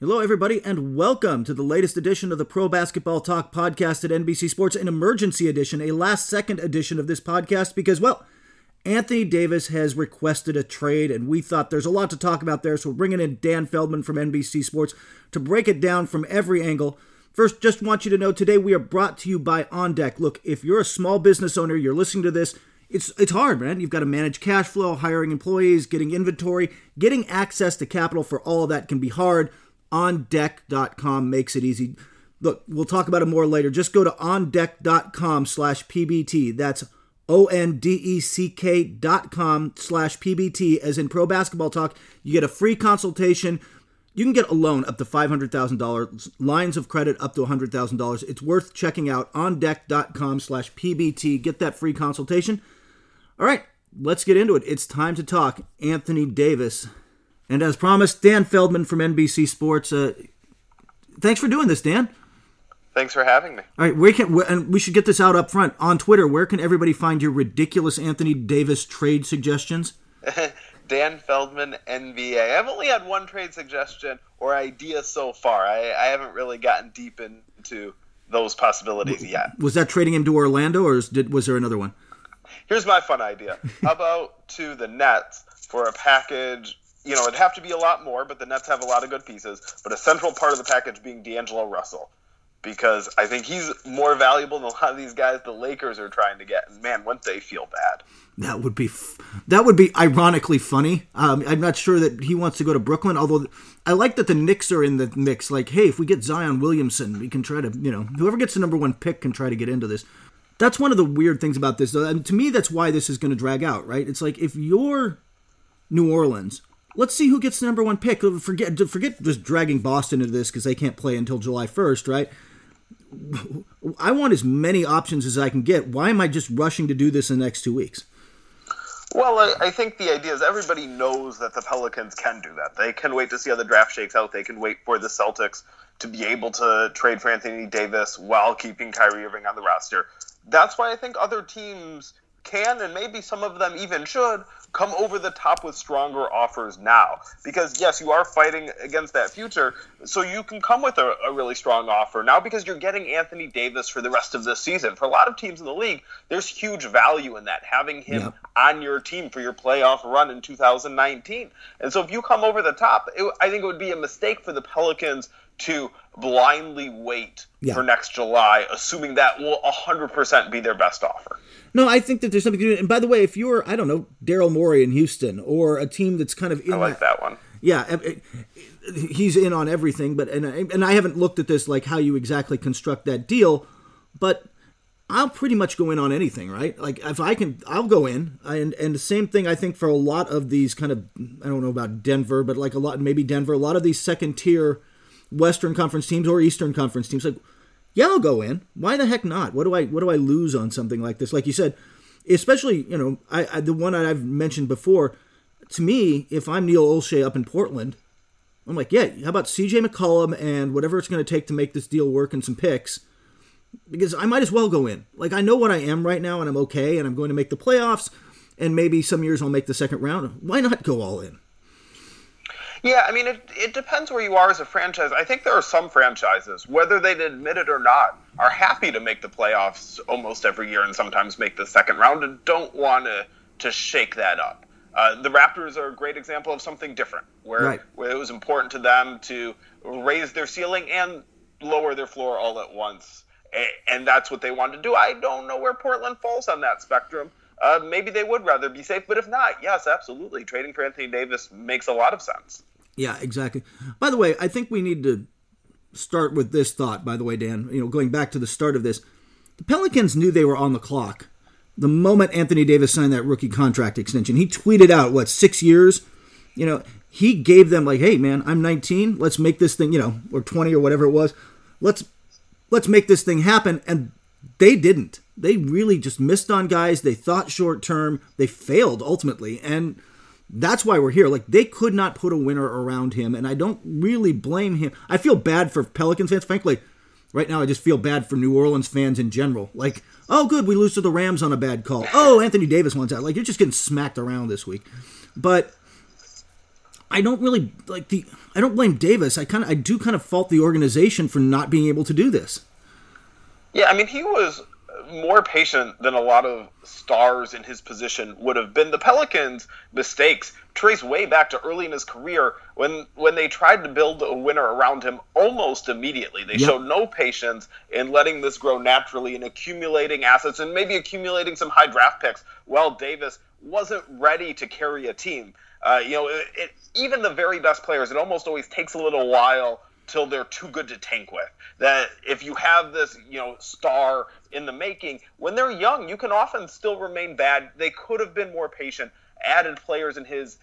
Hello, everybody, and welcome to the latest edition of the Pro Basketball Talk podcast at NBC Sports, an emergency edition, a last second edition of this podcast, because, well, Anthony Davis has requested a trade, and we thought there's a lot to talk about there, so we're bringing in Dan Feldman from NBC Sports to break it down from every angle. First, just want you to know today we are brought to you by On Deck. Look, if you're a small business owner, you're listening to this, it's it's hard, man. You've got to manage cash flow, hiring employees, getting inventory, getting access to capital for all of that can be hard ondeck.com makes it easy. Look, we'll talk about it more later. Just go to ondeck.com slash PBT. That's O-N-D-E-C-K dot com slash PBT. As in Pro Basketball Talk, you get a free consultation. You can get a loan up to $500,000, lines of credit up to $100,000. It's worth checking out ondeck.com slash PBT. Get that free consultation. All right, let's get into it. It's time to talk Anthony Davis and as promised, Dan Feldman from NBC Sports. Uh, thanks for doing this, Dan. Thanks for having me. All right, where can and we should get this out up front on Twitter. Where can everybody find your ridiculous Anthony Davis trade suggestions? Dan Feldman NBA. I've only had one trade suggestion or idea so far. I, I haven't really gotten deep into those possibilities yet. Was that trading him to Orlando, or did, was there another one? Here's my fun idea. How about to the Nets for a package you know, it'd have to be a lot more, but the Nets have a lot of good pieces. But a central part of the package being D'Angelo Russell, because I think he's more valuable than a lot of these guys the Lakers are trying to get. And man, wouldn't they feel bad? That would be f- that would be ironically funny. Um, I'm not sure that he wants to go to Brooklyn, although I like that the Knicks are in the mix. Like, hey, if we get Zion Williamson, we can try to, you know, whoever gets the number one pick can try to get into this. That's one of the weird things about this. And to me, that's why this is going to drag out, right? It's like if you're New Orleans let's see who gets the number one pick. Uh, forget forget just dragging Boston into this because they can't play until July 1st, right? I want as many options as I can get. Why am I just rushing to do this in the next two weeks? Well, I, I, think the idea is everybody knows that the Pelicans can do that. They can wait to see how the draft shakes out. They can wait for the Celtics to be able to trade for Anthony Davis while keeping Kyrie Irving on the roster. That's why I think other teams can and maybe some of them even should come over the top with stronger offers now. Because yes you are fighting against that future so you can come with a, a, really strong offer now because you're getting anthony davis for the rest of this season. For a lot of teams in the league there's huge value in that having him yep. on your team for your playoff run in 2019 and so if you come over the top it, i think it would be a mistake for the pelicans to blindly wait yeah. for next july assuming that will 100% be their best offer no, I think that there's something to do. And by the way, if you're, I don't know, Daryl Morey in Houston or a team that's kind of in I like that, that one. Yeah, eh, eh, he's in on everything. But and eh, and I haven't looked at this like how you exactly construct that deal, but I'll pretty much go in on anything, right? Like if I can, I'll go in. And and the same thing I think for a lot of these kind of I don't know about Denver, but like a lot maybe Denver, a lot of these second tier Western Conference teams or Eastern Conference teams like yeah, I'll go in. Why the heck not? What do I what do I lose on something like this? Like you said, especially you know I, I the one I've mentioned before. To me, if I'm Neil Olshey up in Portland, I'm like, yeah, how about CJ McCollum and whatever it's going to take to make this deal work and some picks? Because I might as well go in. Like I know what I am right now, and I'm okay, and I'm going to make the playoffs, and maybe some years I'll make the second round. Why not go all in? Yeah, I mean, it, it depends where you are as a franchise. I think there are some franchises, whether they'd admit it or not, are happy to make the playoffs almost every year and sometimes make the second round and don't want to to shake that up. Uh, the Raptors are a great example of something different, where, right. where it was important to them to raise their ceiling and lower their floor all at once. And that's what they wanted to do. I don't know where Portland falls on that spectrum. Uh, maybe they would rather be safe, but if not, yes, absolutely. Trading for Anthony Davis makes a lot of sense. Yeah, exactly. By the way, I think we need to start with this thought, by the way, Dan. You know, going back to the start of this, the Pelicans knew they were on the clock the moment Anthony Davis signed that rookie contract extension. He tweeted out, what, six years? You know, he gave them like, hey man, I'm 19. Let's make this thing, you know, or 20 or whatever it was. Let's let's make this thing happen. And they didn't. They really just missed on guys. They thought short term. They failed ultimately. And that's why we're here. Like they could not put a winner around him, and I don't really blame him. I feel bad for Pelicans fans, frankly. Right now, I just feel bad for New Orleans fans in general. Like, oh, good, we lose to the Rams on a bad call. Oh, Anthony Davis wants out. Like, you're just getting smacked around this week. But I don't really like the. I don't blame Davis. I kind of, I do kind of fault the organization for not being able to do this. Yeah, I mean, he was more patient than a lot of stars in his position would have been. The Pelicans' mistakes trace way back to early in his career when when they tried to build a winner around him almost immediately. They yep. showed no patience in letting this grow naturally and accumulating assets and maybe accumulating some high draft picks while Davis wasn't ready to carry a team. Uh, you know, it, it, even the very best players, it almost always takes a little while till they're too good to tank with. That if you have this, you know, star in the making, when they're young, you can often still remain bad. They could have been more patient, added players in his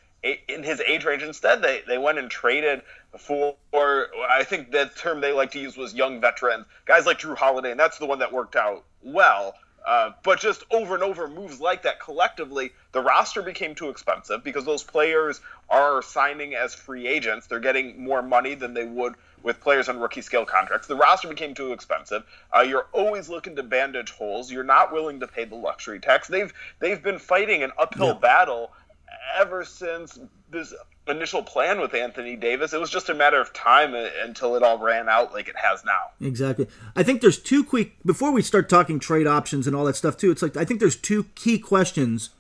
in his age range. Instead, they, they went and traded for, or I think the term they like to use was young veterans, guys like Jrue Holiday, and that's the one that worked out well. Uh, but just over and over moves like that collectively, the roster became too expensive because those players are signing as free agents. They're getting more money than they would with players on rookie scale contracts. The roster became too expensive. Uh, you're always looking to bandage holes. You're not willing to pay the luxury tax. They've they've been fighting an uphill yeah. battle ever since this initial plan with Anthony Davis. It was just a matter of time until it all ran out like it has now. Exactly. I think there's two quick before we start talking trade options and all that stuff too. It's like I think there's two key questions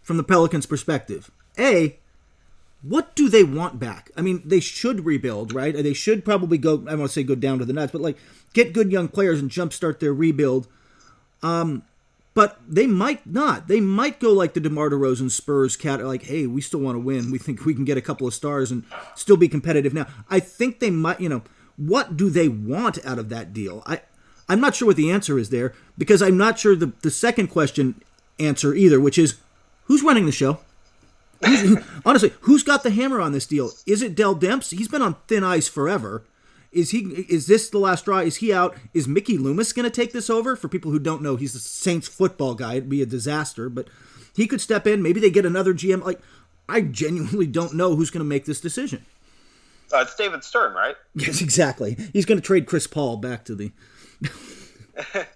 from the Pelicans' perspective. A, what do they want back? I mean, they should rebuild, right? They should probably go. I want to say go down to the nuts, but like get good young players and jumpstart their rebuild. Um, but they might not. They might go like the DeMar DeRozan Spurs cat, like, hey, we still want to win. We think we can get a couple of stars and still be competitive. Now, I think they might. You know, what do they want out of that deal? I, I'm not sure what the answer is there because I'm not sure the the second question answer either, which is who's running the show. Honestly, who's got the hammer on this deal? Is it Dell Demps? He's been on thin ice forever. Is he? Is this the last straw? Is he out? Is Mickey Loomis going to take this over? For people who don't know, he's the Saints football guy. It'd be a disaster, but he could step in. Maybe they get another GM. Like, I genuinely don't know who's going to make this decision. Uh, it's David Stern, right? Yes, exactly. He's going to trade Chris Paul back to the.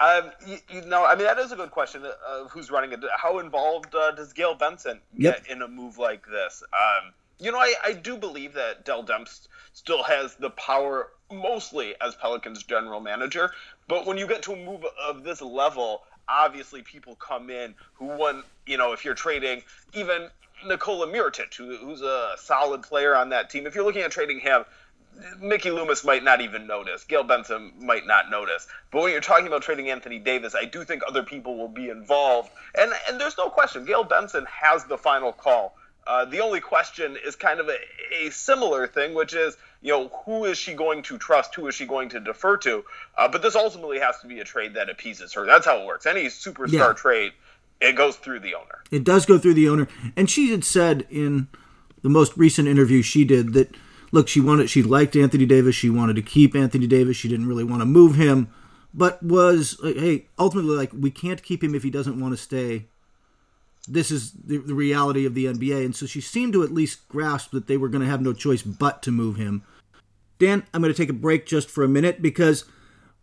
Um, you, you, know, I mean, that is a good question. Uh, who's running it? How involved uh, does Gayle Benson get yep. in a move like this? Um, you know, I, I do believe that Dell Demps still has the power, mostly as Pelicans general manager. But when you get to a move of this level, obviously people come in who want, you know, if you're trading even Nikola Mirotic, who, who's a solid player on that team, if you're looking at trading him, Mickey Loomis might not even notice. Gayle Benson might not notice. But when you're talking about trading Anthony Davis, I do think other people will be involved. And and there's no question, Gayle Benson has the final call. Uh, the only question is kind of a, a, similar thing, which is, you know, who is she going to trust? Who is she going to defer to? Uh, but this ultimately has to be a trade that appeases her. That's how it works. Any superstar yeah. trade, it goes through the owner. It does go through the owner. And she had said in the most recent interview she did that – look, she wanted she liked Anthony Davis. She wanted to keep Anthony Davis. She didn't really want to move him, but was like, hey, ultimately like we can't keep him if he doesn't want to stay. This is the, the reality of the NBA, and so she seemed to at least grasp that they were going to have no choice but to move him. Dan, I'm going to take a break just for a minute because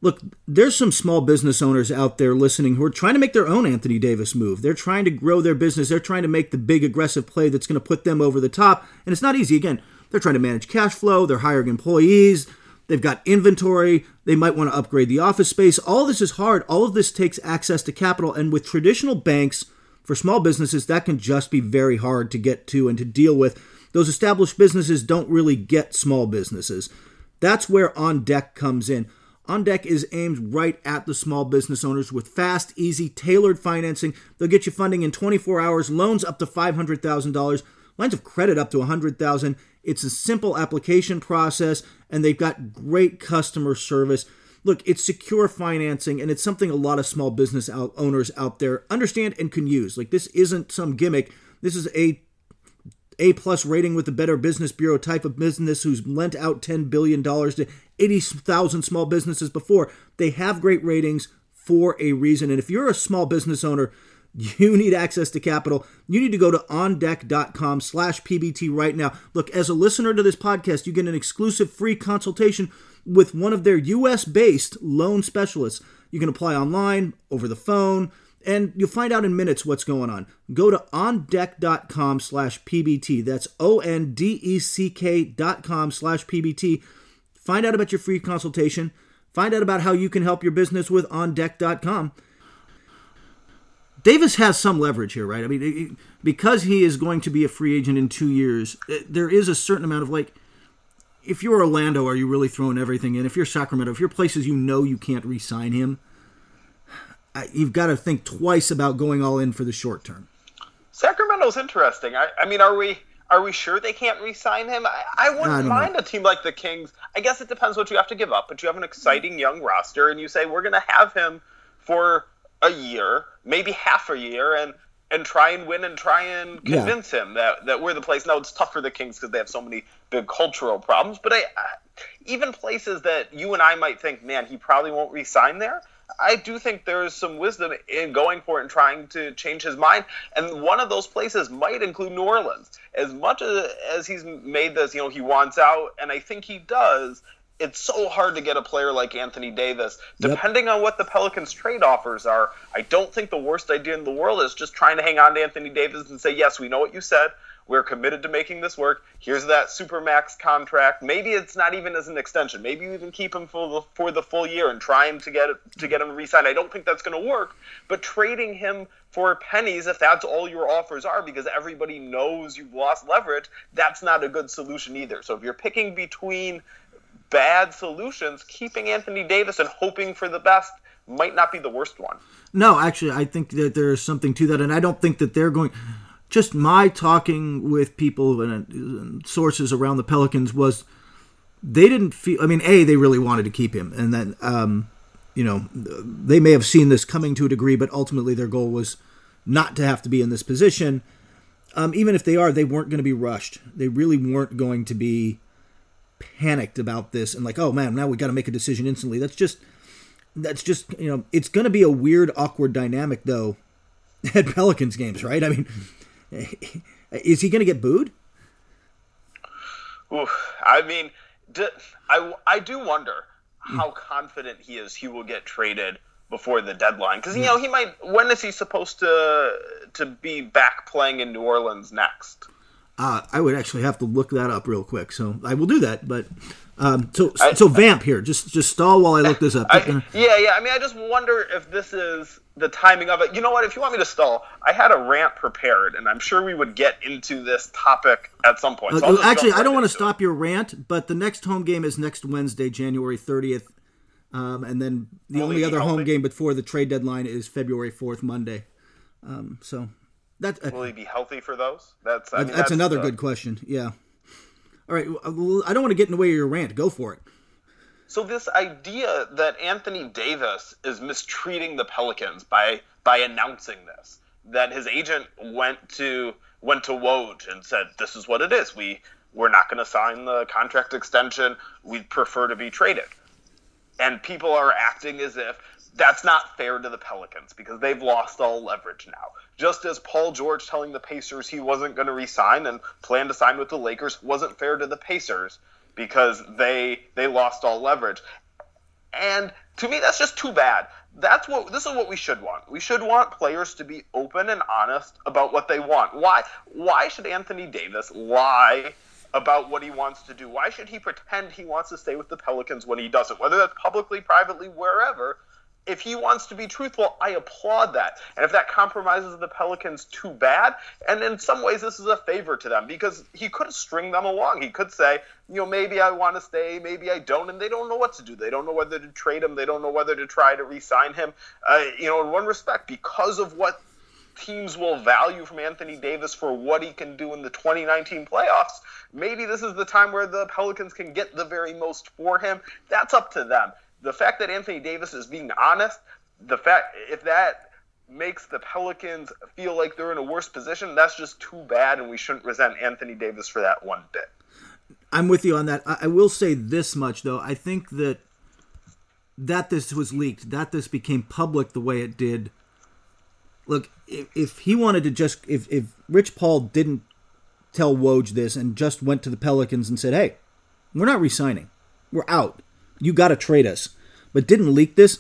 look, there's some small business owners out there listening who are trying to make their own Anthony Davis move. They're trying to grow their business. They're trying to make the big aggressive play that's going to put them over the top. And it's not easy. Again, they're trying to manage cash flow, they're hiring employees, they've got inventory, they might want to upgrade the office space. All this is hard. All of this takes access to capital, and with traditional banks, For small businesses, that can just be very hard to get to and to deal with. Those established businesses don't really get small businesses. That's where On Deck comes in. On Deck is aimed right at the small business owners with fast, easy, tailored financing. They'll get you funding in 24 hours, loans up to $500,000, lines of credit up to 100,000. It's a simple application process and they've got great customer service. Look, it's secure financing and it's something a lot of small business out, owners out there understand and can use. Like this isn't some gimmick. This is a a plus rating with the Better Business Bureau type of business who's lent out $10 billion to 80,000 small businesses before. They have great ratings for a reason. And if you're a small business owner, you need access to capital. You need to go to ondeck.com slash PBT right now. Look, as a listener to this podcast, you get an exclusive free consultation with one of their US based loan specialists. You can apply online, over the phone, and you'll find out in minutes what's going on. Go to ondeck.com slash PBT. That's O-N-D-E-C-K dot com slash PBT. Find out about your free consultation. Find out about how you can help your business with ondeck.com. Davis has some leverage here, right? I mean, because he is going to be a free agent in two years, there is a certain amount of like, if you're Orlando, are you really throwing everything in? If you're Sacramento, if you're places you know you can't re sign him, you've got to think twice about going all in for the short term. Sacramento's interesting. I, I mean, are we are we sure they can't re-sign him? I, I wouldn't I mind know. a team like the Kings. I guess it depends what you have to give up, but you have an exciting young roster, and you say we're going to have him for a year, maybe half a year, and and try and win and try and convince yeah. him that, that we're the place. Now it's tough for the Kings because they have so many big cultural problems, but I, I, even places that you and I might think, man, he probably won't re-sign there. I do think there is some wisdom in going for it and trying to change his mind. And one of those places might include New Orleans. As much as, as he's made this, you know, he wants out, and I think he does, it's so hard to get a player like Anthony Davis. Depending yep. on what the Pelicans trade offers are, I don't think the worst idea in the world is just trying to hang on to Anthony Davis and say, yes, we know what you said. We're committed to making this work. Here's that supermax contract. Maybe it's not even as an extension. Maybe you even keep him for the, for the full year and try him to get to get him re-signed. I don't think that's going to work. But trading him for pennies, if that's all your offers are, because everybody knows you've lost leverage, that's not a good solution either. So if you're picking between bad solutions, keeping Anthony Davis and hoping for the best might not be the worst one. No, actually, I think that there is something to that, and I don't think that they're going just my talking with people and, sources around the Pelicans was they didn't feel. I mean, a they really wanted to keep him, and then um, you know they may have seen this coming to a degree, but ultimately their goal was not to have to be in this position. Um, even if they are, they weren't going to be rushed. They really weren't going to be panicked about this and like, oh man, now we got to make a decision instantly. That's just that's just you know it's going to be a weird, awkward dynamic though at Pelicans games, right? I mean, Is he going to get booed? Oof, I mean, do, I, I do wonder how confident he is he will get traded before the deadline because you hmm. know he might. When is he supposed to to be back playing in New Orleans next? Uh, I would actually have to look that up real quick, so I will do that. But um, so I, so vamp here, just just stall while I look this up. I, yeah, yeah. I mean, I just wonder if this is the timing of it. You know what? If you want me to stall, I had a rant prepared, and I'm sure we would get into this topic at some point. So uh, actually, I don't want to stop it. your rant, but the next home game is next Wednesday, January 30th, um, and then the only other home game before the trade deadline is February 4th, Monday. Um, so that uh, will he be healthy for those? That's I mean, that's, that's, another good question. Yeah. All right, I don't want to get in the way of your rant. Go for it. So this idea that Anthony Davis is mistreating the Pelicans by by announcing this, that his agent went to went to Woj and said, "This is what it is. We we're not going to sign the contract extension. We'd prefer to be traded." And people are acting as if that's not fair to the Pelicans because they've lost all leverage now. Just as Paul George telling the Pacers he wasn't going to resign and plan to sign with the Lakers wasn't fair to the Pacers because they they lost all leverage. And to me, that's just too bad. That's what this is what we should want. We should want players to be open and honest about what they want. Why why should Anthony Davis lie about what he wants to do? Why should he pretend he wants to stay with the Pelicans when he doesn't? Whether that's publicly, privately, wherever, if he wants to be truthful, I applaud that. And if that compromises the Pelicans, too bad. And in some ways, this is a favor to them because he could string them along. He could say, you know, maybe I want to stay, maybe I don't, and they don't know what to do. They don't know whether to trade him. They don't know whether to try to re-sign him. Uh, you know, in one respect, because of what teams will value from Anthony Davis for what he can do in the 2019 playoffs, maybe this is the time where the Pelicans can get the very most for him. That's up to them the fact that Anthony Davis is being honest, the fact if that makes the Pelicans feel like they're in a worse position, that's just too bad, and we shouldn't resent Anthony Davis for that one bit. I'm with you on that. I will say this much though: I think that that this was leaked, that this became public the way it did. Look, if, if he wanted to just, if if Rich Paul didn't tell Woj this and just went to the Pelicans and said, "Hey, we're not resigning, we're out," you got to trade us, but didn't leak this,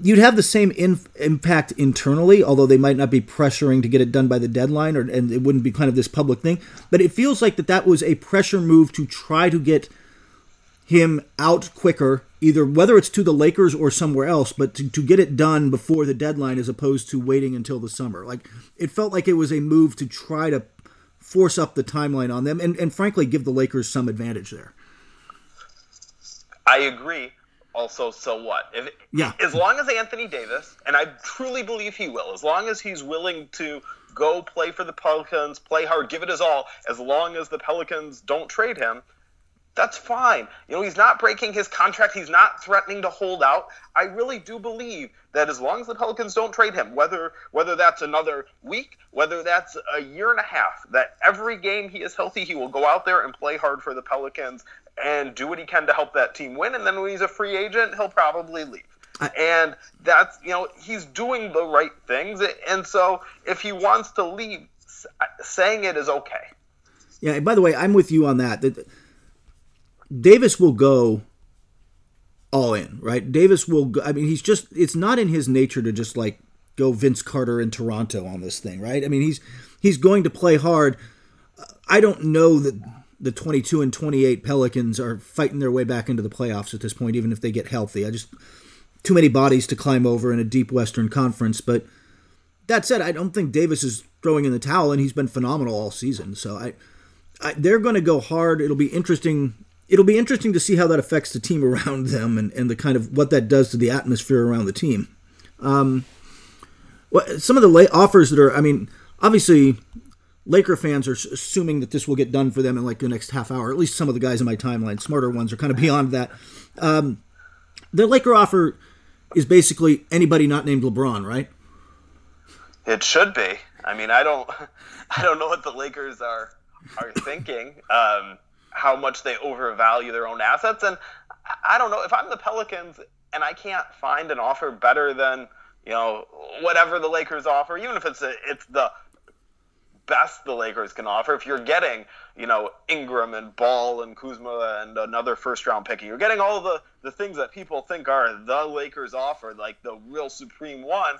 you'd have the same impact internally, although they might not be pressuring to get it done by the deadline, or and it wouldn't be kind of this public thing. But it feels like that that was a pressure move to try to get him out quicker, either whether it's to the Lakers or somewhere else, but to, to get it done before the deadline as opposed to waiting until the summer. Like it felt like it was a move to try to force up the timeline on them and, and frankly give the Lakers some advantage there. I agree. Also, so what? If, yeah. As long as Anthony Davis, and I truly believe he will, as long as he's willing to go play for the Pelicans, play hard, give it his all, as long as the Pelicans don't trade him, that's fine. You know, he's not breaking his contract. He's not threatening to hold out. I really do believe that as long as the Pelicans don't trade him, whether whether that's another week, whether that's a year and a half, that every game he is healthy, he will go out there and play hard for the Pelicans and do what he can to help that team win. And then when he's a free agent, he'll probably leave. I, and that's you know he's doing the right things, and so if he wants to leave, saying it is okay. Yeah. By the way, I'm with you on that. Davis will go all in, right? Davis will. Go, I mean, he's just. It's not in his nature to just like go Vince Carter in Toronto on this thing, right? I mean, he's he's going to play hard. I don't know that the 22 and 28 Pelicans are fighting their way back into the playoffs at this point, even if they get healthy. I just too many bodies to climb over in a deep Western Conference. But that said, I don't think Davis is throwing in the towel, and he's been phenomenal all season. So I, I they're going to go hard. It'll be interesting. It'll be interesting to see how that affects the team around them and, and the kind of what that does to the atmosphere around the team. Um, well, some of the late offers that are, I mean, obviously Laker fans are assuming that this will get done for them in like the next half hour. At least some of the guys in my timeline, smarter ones, are kind of beyond that. Um, the Laker offer is basically anybody not named LeBron, right? It should be. I mean, I don't, I don't know what the Lakers are are thinking. Um, how much they overvalue their own assets, and I don't know if I'm the Pelicans and I can't find an offer better than you know whatever the Lakers offer, even if it's a, it's the best the Lakers can offer. If you're getting, you know, Ingram and Ball and Kuzma and another first round pick, you're getting all the, the things that people think are the Lakers offer, like the real supreme one.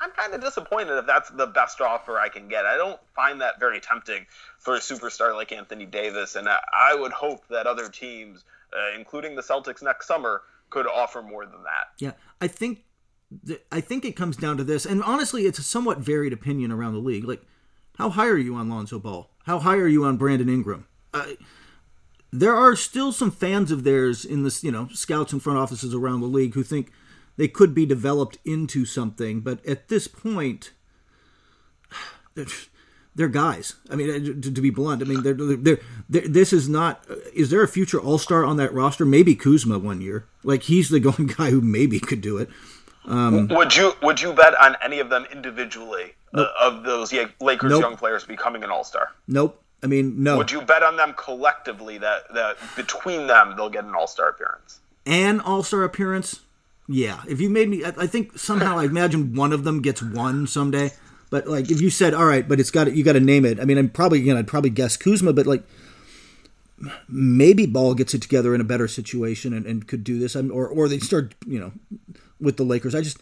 I'm kind of disappointed if that's the best offer I can get. I don't find that very tempting for a superstar like Anthony Davis, and I would hope that other teams, uh, including the Celtics next summer, could offer more than that. Yeah, I think I think it comes down to this, and honestly, it's a somewhat varied opinion around the league. Like how high are you on Lonzo Ball? How high are you on Brandon Ingram? Uh, there are still some fans of theirs in this, you know, scouts and front offices around the league who think they could be developed into something, but at this point, they're, they're guys. I mean, to, to, be blunt, I mean, they're, they're, they're, this is not. Is there a future All Star on that roster? Maybe Kuzma one year. Like he's the going guy who maybe could do it. Um, would you would you bet on any of them individually nope. uh, of those Lakers nope. young players becoming an All Star? Nope. I mean, no. Would you bet on them collectively that that between them they'll get an All Star appearance? An All Star appearance? Yeah. If you made me, I, I think somehow I imagine one of them gets one someday. But like, if you said, all right, but it's got you got to name it. I mean, I'm probably you know I'd probably guess Kuzma, but like maybe Ball gets it together in a better situation and, and could do this, or or they start you know with the Lakers. I just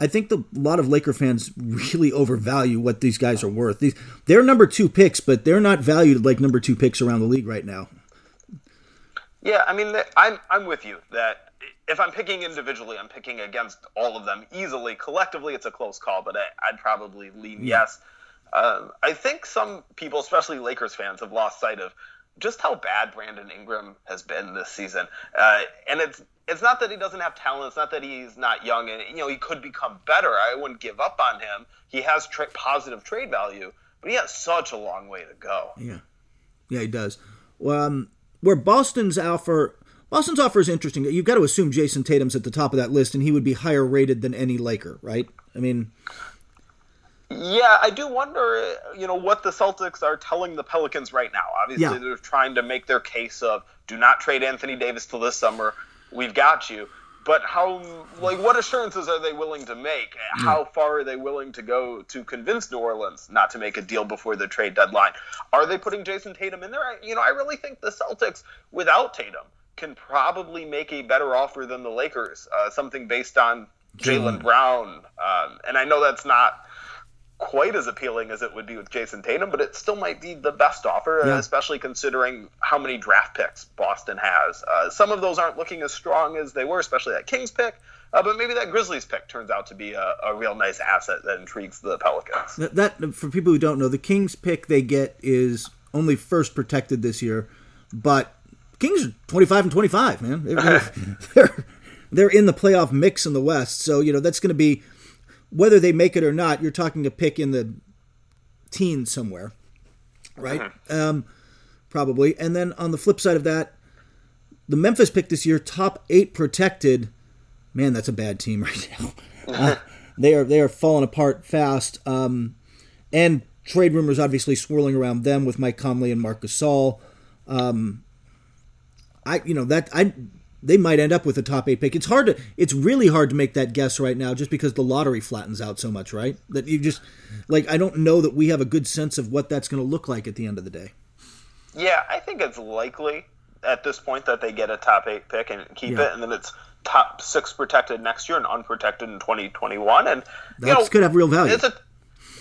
I think the, a lot of Laker fans really overvalue what these guys are worth. These they're number two picks, but they're not valued like number two picks around the league right now. Yeah, I mean, I'm I'm with you that if I'm picking individually, I'm picking against all of them easily. Collectively, it's a close call, but I, would probably lean yes. Um, I think some people, especially Lakers fans, have lost sight of just how bad Brandon Ingram has been this season. Uh, and it's it's not that he doesn't have talent. It's not that he's not young, and you know he could become better. I wouldn't give up on him. He has tra- positive trade value, but he has such a long way to go. Yeah, yeah, he does. Well, um, where Boston's offer, Boston's offer is interesting. You've got to assume Jayson Tatum's at the top of that list, and he would be higher rated than any Laker, right? I mean, yeah, I do wonder, you know, what the Celtics are telling the Pelicans right now. Obviously, yeah. they're trying to make their case of do not trade Anthony Davis till this summer. We've got you. But how, like, what assurances are they willing to make? How far are they willing to go to convince New Orleans not to make a deal before the trade deadline? Are they putting Jayson Tatum in there? I, you know, I really think the Celtics, without Tatum, can probably make a better offer than the Lakers. Uh, something based on Jaylen Brown, um, and I know that's not quite as appealing as it would be with Jayson Tatum, but it still might be the best offer, yeah. especially considering how many draft picks Boston has. Uh, some of those aren't looking as strong as they were, especially that Kings pick. Uh, but maybe that Grizzlies pick turns out to be a, a, real nice asset that intrigues the Pelicans. That, that, for people who don't know, the Kings pick they get is only first protected this year, but Kings are twenty five and twenty five, man. They're, they're, they're in the playoff mix in the West, so you know that's going to be whether they make it or not, you're talking a pick in the teens somewhere, right? Mm-hmm. Um, probably. And then on the flip side of that, the Memphis pick this year, top eight protected. Man, that's a bad team right now. Uh, they are they are falling apart fast. Um, and trade rumors obviously swirling around them with Mike Conley and Marc Gasol. Um, I you know that I they might end up with a top eight pick. It's hard to, it's really hard to make that guess right now, just because the lottery flattens out so much, right? That you just, like, I don't know that we have a good sense of what that's going to look like at the end of the day. Yeah, I think it's likely at this point that they get a top eight pick and keep yeah. it, and then it's top six protected next year and unprotected in 2021. And that could have real value. It's a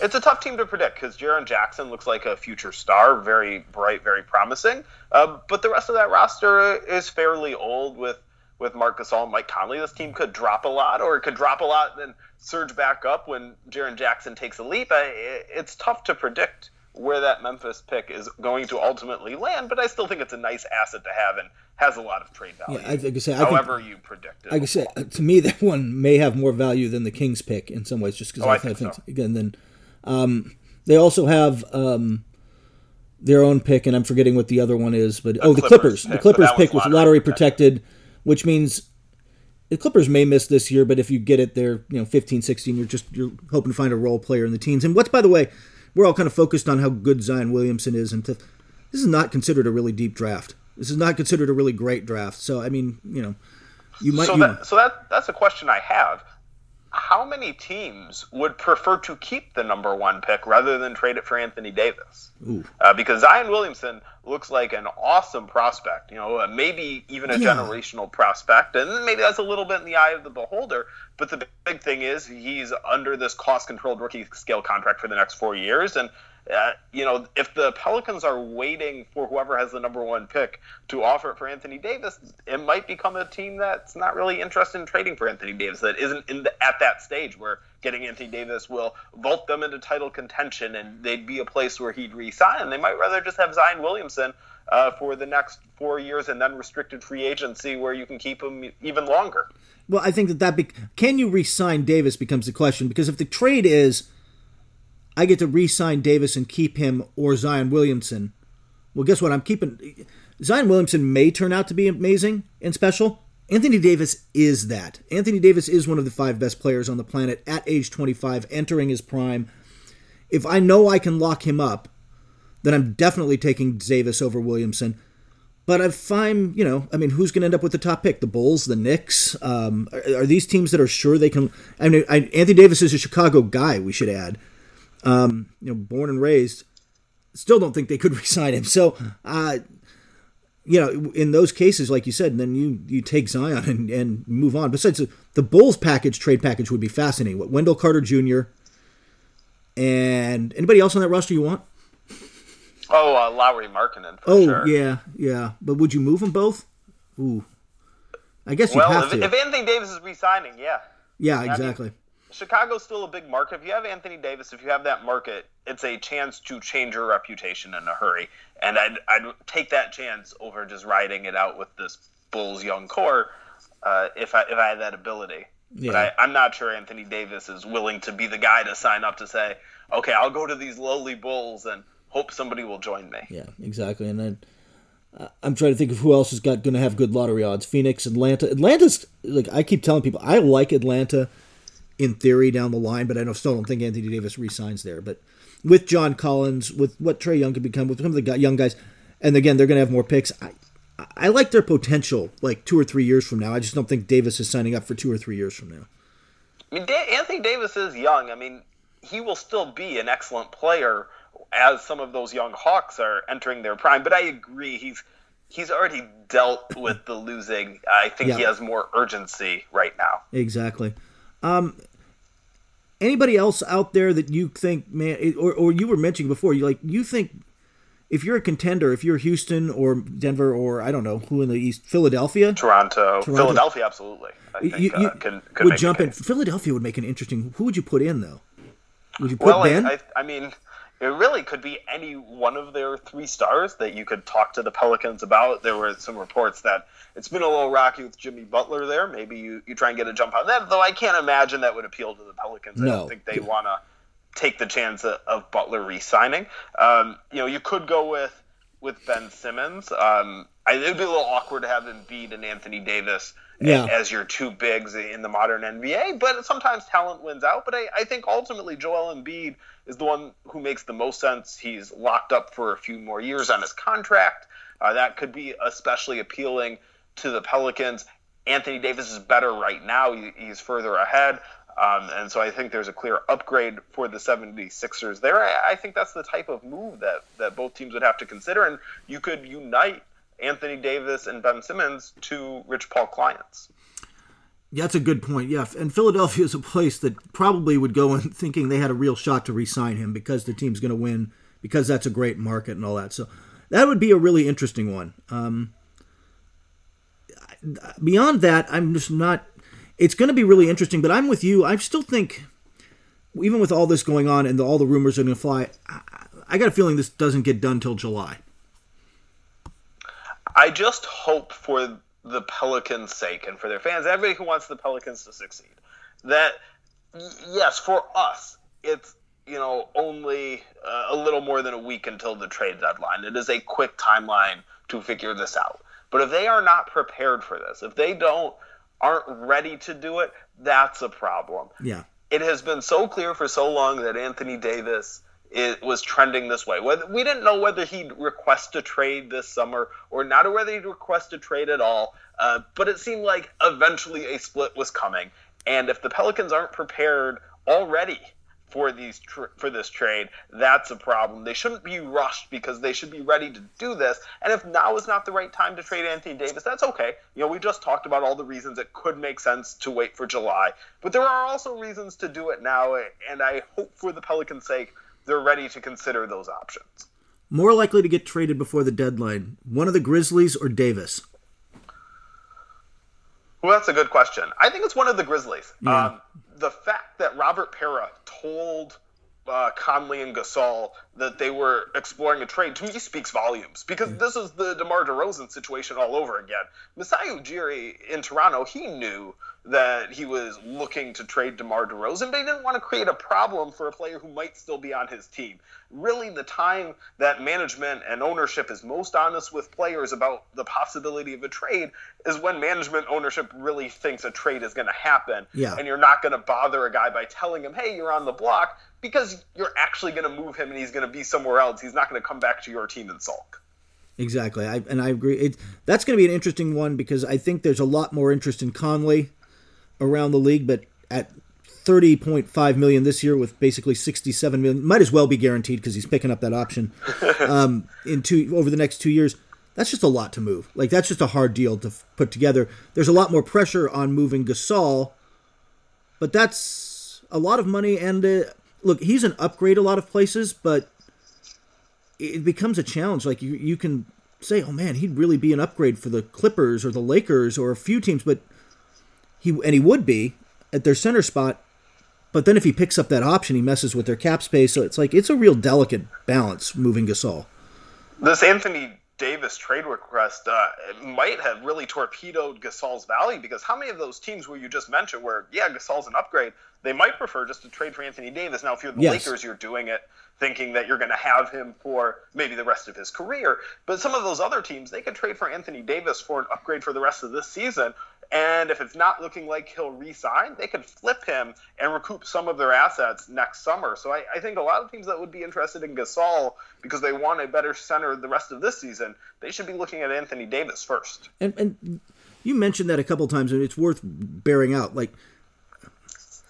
it's a tough team to predict because Jaren Jackson looks like a future star, very bright, very promising. Uh, but the rest of that roster is fairly old with with Marc Gasol and Mike Conley. This team could drop a lot, or it could drop a lot and then surge back up when Jaren Jackson takes a leap. I, it's tough to predict where that Memphis pick is going to ultimately land, but I still think it's a nice asset to have and has a lot of trade value. Yeah, I, like I say, however think, you predict it. Like I said, to me, that one may have more value than the Kings pick in some ways, just because oh, I, I, think, think so. again, then um, they also have um, their own pick, and I'm forgetting what the other one is. But oh, the Clippers. Pick, the Clippers pick was lottery protected, which means the Clippers may miss this year. But if you get it, they're you know 15, 16. You're just you're hoping to find a role player in the teens. And what's by the way, we're all kind of focused on how good Zion Williamson is, and to, this is not considered a really deep draft. This is not considered a really great draft. So I mean, you know, you might. So, that, so that that's a question I have how many teams would prefer to keep the number one pick rather than trade it for Anthony Davis? Uh, because Zion Williamson looks like an awesome prospect, you know, uh, maybe even a yeah. generational prospect, and maybe that's a little bit in the eye of the beholder. But the big thing is he's under this cost-controlled rookie scale contract for the next four years, and uh, you know, if the Pelicans are waiting for whoever has the number one pick to offer it for Anthony Davis, it might become a team that's not really interested in trading for Anthony Davis. That isn't in the, at that stage where getting Anthony Davis will vault them into title contention, and they'd be a place where he'd resign. They might rather just have Zion Williamson uh, for the next four years, and then restricted free agency where you can keep him even longer. Well, I think that that be- can you resign Davis becomes the question because if the trade is I get to re-sign Davis and keep him or Zion Williamson. Well, guess what? I'm keeping Zion Williamson may turn out to be amazing and special. Anthony Davis is that. Anthony Davis is one of the five best players on the planet at age 25, entering his prime. If I know I can lock him up, then I'm definitely taking Davis over Williamson. But if I'm, you know, I mean, who's going to end up with the top pick? The Bulls, the Knicks? Um, are, are, these teams that are sure they can? I mean, I, Anthony Davis is a Chicago guy. We should add um, you know, born and raised, still don't think they could resign him. So, uh, you know, in those cases, like you said, then you you take Zion and, and move on. Besides, the Bulls package, trade package would be fascinating. What Wendell Carter Jr. and anybody else on that roster you want? Oh, uh, Lauri Markkanen. oh sure. yeah, yeah. But would you move them both? Ooh. I guess you well, have if, to. if Anthony Davis is re-signing, yeah. yeah, mean, exactly. Chicago's still a big market. If you have Anthony Davis, if you have that market, it's a chance to change your reputation in a hurry. And I'd, I'd take that chance over just riding it out with this Bulls young core uh, if I if I had that ability. Yeah. But I, I'm not sure Anthony Davis is willing to be the guy to sign up to say, okay, I'll go to these lowly Bulls and hope somebody will join me. Yeah, exactly. And then uh, I'm trying to think of who else has got going to have good lottery odds. Phoenix, Atlanta. Atlanta's like I keep telling people I like Atlanta in theory down the line, but I don't, still don't think Anthony Davis resigns there. But with John Collins, with what Trae Young could become, with some of the young guys, and again they're going to have more picks. I, I like their potential, like two or three years from now. I just don't think Davis is signing up for two or three years from now. I mean, da- Anthony Davis is young. I mean, he will still be an excellent player as some of those young Hawks are entering their prime. But I agree, he's he's already dealt with the losing. I think he has more urgency right now. Exactly. Um, anybody else out there that you think, man, or or you were mentioning before, you like you think if you're a contender, if you're Houston or Denver or I don't know who in the East, Philadelphia, Toronto, Toronto. Philadelphia, absolutely. I think you, you uh, can, would jump in. philadelphia would make an interesting. Who would you put in though? Would you put Well, Ben? I, I, I mean, it really could be any one of their three stars that you could talk to the Pelicans about. There were some reports that it's been a little rocky with Jimmy Butler there. Maybe you, you try and get a jump on that, though I can't imagine that would appeal to the Pelicans. I don't think they want to take the chance of, of Butler re-signing. Um, you know, you could go with with Ben Simmons. Um, I, it would be a little awkward to have Embiid and Anthony Davis Yeah. as your two bigs in the modern NBA, but sometimes talent wins out. But I, I think ultimately Joel Embiid is the one who makes the most sense. He's locked up for a few more years on his contract. Uh, that could be especially appealing to the Pelicans. Anthony Davis is better right now. He, he's further ahead. Um, and so I think there's a clear upgrade for the 76ers there. I, I think that's the type of move that, that both teams would have to consider. And you could unite Anthony Davis and Ben Simmons to Rich Paul clients. Yeah, that's a good point. Yeah, and Philadelphia is a place that probably would go in thinking they had a real shot to re-sign him because the team's going to win because that's a great market and all that. So that would be a really interesting one. Um, beyond that, I'm just not. It's going to be really interesting, but I'm with you. I still think, even with all this going on and the, all the rumors are going to fly, I, I got a feeling this doesn't get done till July. I just hope for the Pelicans' sake and for their fans, everybody who wants the Pelicans to succeed, that yes, for us, it's you know only uh, a little more than a week until the trade deadline. It is a quick timeline to figure this out. But if they are not prepared for this, if they don't aren't ready to do it, that's a problem Yeah. it has been so clear for so long that Anthony Davis it was trending this way. Whether we didn't know whether he'd request a trade this summer or not, or whether he'd request a trade at all. Uh, but it seemed like eventually a split was coming, and if the Pelicans aren't prepared already for these tr- for this trade, that's a problem. They shouldn't be rushed because they should be ready to do this. And if now is not the right time to trade Anthony Davis, that's okay. You know, we just talked about all the reasons it could make sense to wait for July, but there are also reasons to do it now. And I hope for the Pelicans' sake, they're ready to consider those options. More likely to get traded before the deadline, one of the Grizzlies or Davis? Well, that's a good question. I think it's one of the Grizzlies. Um, the fact that Robert Pera told uh, Conley and Gasol that they were exploring a trade to me speaks volumes because this is the DeMar DeRozan situation all over again. Masai Ujiri in Toronto, he knew that he was looking to trade DeMar DeRozan, but he didn't want to create a problem for a player who might still be on his team. Really, the time that management and ownership is most honest with players about the possibility of a trade is when management ownership really thinks a trade is going to happen. Yeah. And you're not going to bother a guy by telling him, hey, you're on the block, because you're actually going to move him and he's going to be somewhere else. He's not going to come back to your team and sulk. Exactly, I, and I agree. It, that's going to be an interesting one because I think there's a lot more interest in Conley around the league, but at 30.5 million this year with basically 67 million, might as well be guaranteed because he's picking up that option um, in two over the next two years. That's just a lot to move. Like that's just a hard deal to f- put together. There's a lot more pressure on moving Gasol, but that's a lot of money. And uh, look, he's an upgrade a lot of places, but it becomes a challenge. Like you, you can say, oh man, he'd really be an upgrade for the Clippers or the Lakers or a few teams, but he and he would be at their center spot. But then if he picks up that option, he messes with their cap space. So it's like it's a real delicate balance moving Gasol. This Anthony Davis trade request uh, might have really torpedoed Gasol's value because how many of those teams where you just mentioned where yeah Gasol's an upgrade they might prefer just to trade for Anthony Davis. Now if you're the yes. Lakers you're doing it thinking that you're going to have him for maybe the rest of his career. But some of those other teams they could trade for Anthony Davis for an upgrade for the rest of this season and if it's not looking like he'll resign, they could flip him and recoup some of their assets next summer. So I, I, think a lot of teams that would be interested in Gasol because they want a better center the rest of this season, they should be looking at Anthony Davis first. And, and you mentioned that a couple times, and it's worth bearing out. Like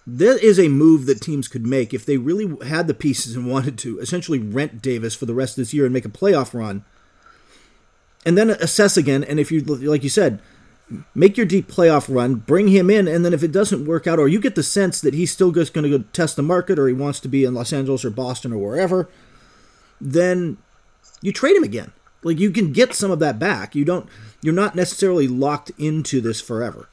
there is a move that teams could make if they really had the pieces and wanted to essentially rent Davis for the rest of this year and make a playoff run, and then assess again. And if you like you said make your deep playoff run, bring him in, and then if it doesn't work out, or you get the sense that he's still just going to go test the market, or he wants to be in Los Angeles or Boston or wherever, then you trade him again. Like you can get some of that back. You don't. You're not necessarily locked into this forever.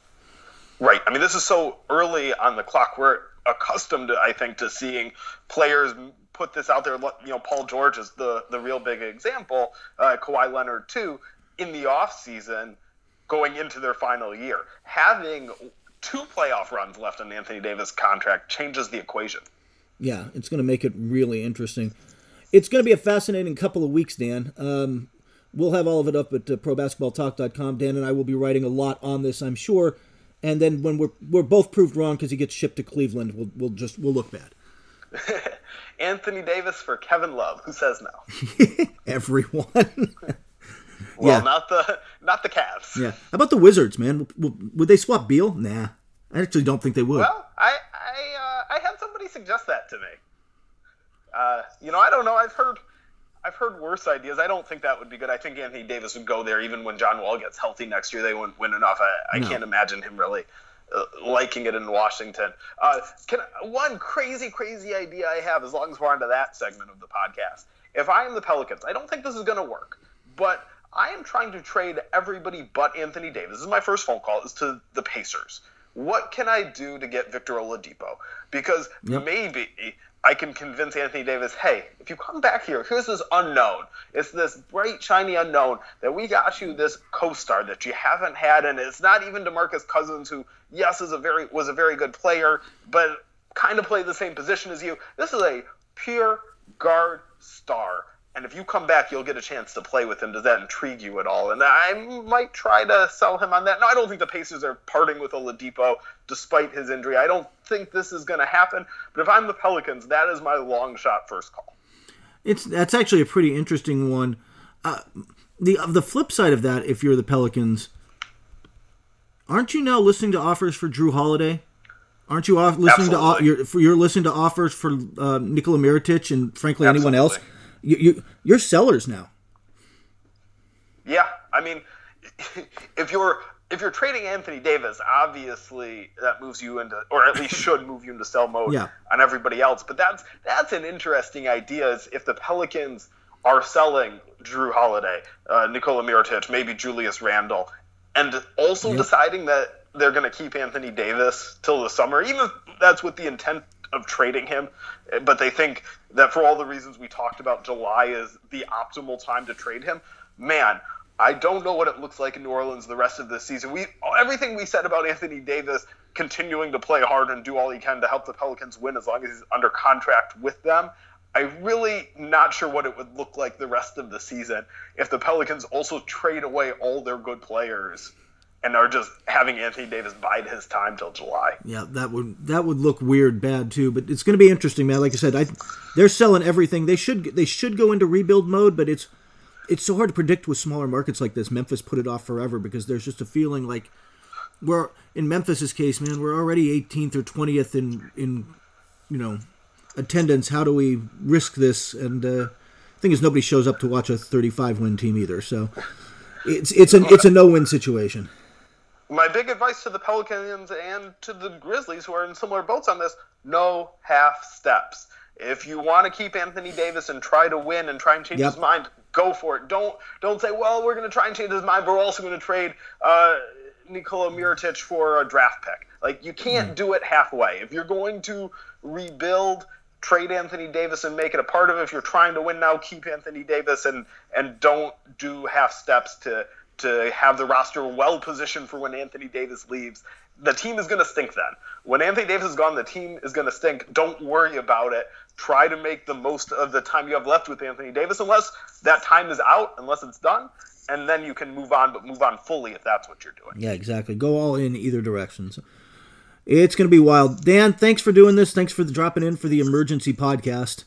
Right. I mean, this is so early on the clock. We're accustomed, I think, to seeing players put this out there. You know, Paul George is the the real big example. Uh, Kawhi Leonard too. In the off season, going into their final year. Having two playoff runs left on Anthony Davis contract changes the equation. Yeah, it's going to make it really interesting. It's going to be a fascinating couple of weeks, Dan. Um, we'll have all of it up at uh, probasketballtalk.com. Dan and I will be writing a lot on this, I'm sure. And then when we're we're both proved wrong because he gets shipped to Cleveland, we'll we'll just we'll look bad. Anthony Davis for Kevin Love. Who says no? Everyone. Well, yeah. not the not the Cavs. Yeah. How about the Wizards, man? Would they swap Beal? Nah. I actually don't think they would. Well, I I uh, I had somebody suggest that to me. Uh, you know, I don't know. I've heard I've heard worse ideas. I don't think that would be good. I think Anthony Davis would go there even when John Wall gets healthy next year. They wouldn't win enough. I, I no. can't imagine him really uh, liking it in Washington. Uh, can one crazy crazy idea I have, as long as we're onto that segment of the podcast. If I am the Pelicans, I don't think this is going to work, but I am trying to trade everybody but Anthony Davis. This is my first phone call is to the Pacers. What can I do to get Victor Oladipo? Because yep. maybe I can convince Anthony Davis, hey, if you come back here, here's this unknown. It's this bright, shiny unknown that we got you this co-star that you haven't had, and it's not even DeMarcus Cousins, who yes is a very was a very good player, but kind of played the same position as you. This is a pure guard star and if you come back, you'll get a chance to play with him. Does that intrigue you at all? And I might try to sell him on that. No, I don't think the Pacers are parting with Oladipo despite his injury. I don't think this is going to happen. But if I'm the Pelicans, that is my long shot first call. It's that's actually a pretty interesting one. Uh, the the flip side of that, if you're the Pelicans, aren't you now listening to offers for Jrue Holiday? Aren't you off, listening Absolutely. to you're, you're listening to offers for uh, Nikola Mirotic and frankly Absolutely. anyone else? You, you you're sellers now. Yeah, I mean, if you're if you're trading Anthony Davis, obviously that moves you into, or at least should move you into sell mode yeah. on everybody else. But that's that's an interesting idea. Is if the Pelicans are selling Jrue Holiday, uh, Nikola Mirotic, maybe Julius Randle, and also yep. deciding that they're going to keep Anthony Davis till the summer, even if that's with the intent of trading him, but they think that for all the reasons we talked about, July is the optimal time to trade him. Man, I don't know what it looks like in New Orleans the rest of this season. We everything we said about Anthony Davis continuing to play hard and do all he can to help the Pelicans win as long as he's under contract with them. I'm really not sure what it would look like the rest of the season if the Pelicans also trade away all their good players and are just having Anthony Davis bide his time till July. Yeah, that would that would look weird bad too, but it's going to be interesting, man. Like I said, I, they're selling everything. They should they should go into rebuild mode, but it's it's so hard to predict with smaller markets like this. Memphis put it off forever because there's just a feeling like we're in Memphis's case, man, we're already 18th or 20th in in you know attendance. How do we risk this? And uh, thing is, nobody shows up to watch a 35 win team either. So it's it's an it's a no win situation my big advice to the Pelicans and to the Grizzlies, who are in similar boats on this: no half steps. If you want to keep Anthony Davis and try to win and try and change yep. his mind, go for it. Don't don't say, well, we're going to try and change his mind, but we're also going to trade uh, Nikola Mirotic for a draft pick. Like you can't mm. do it halfway. If you're going to rebuild, trade Anthony Davis and make it a part of it. If you're trying to win now, keep Anthony Davis and and don't do half steps to to have the roster well positioned for when Anthony Davis leaves. The team is going to stink then. When Anthony Davis is gone, the team is going to stink. Don't worry about it. Try to make the most of the time you have left with Anthony Davis, unless that time is out, unless it's done, and then you can move on, but move on fully if that's what you're doing. Yeah, exactly. Go all in either direction. It's going to be wild. Dan, thanks for doing this. Thanks for dropping in for the emergency podcast.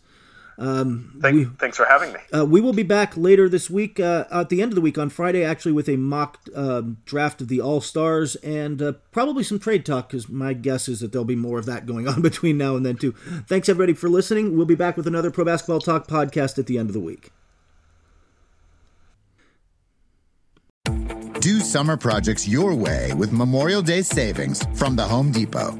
Um, Thank, we, thanks for having me. Uh, we will be back later this week, uh, at the end of the week on Friday, actually, with a mock uh, draft of the All Stars and uh, probably some trade talk, because my guess is that there'll be more of that going on between now and then, too. Thanks, everybody, for listening. We'll be back with another Pro Basketball Talk podcast at the end of the week. Do summer projects your way with Memorial Day savings from the Home Depot.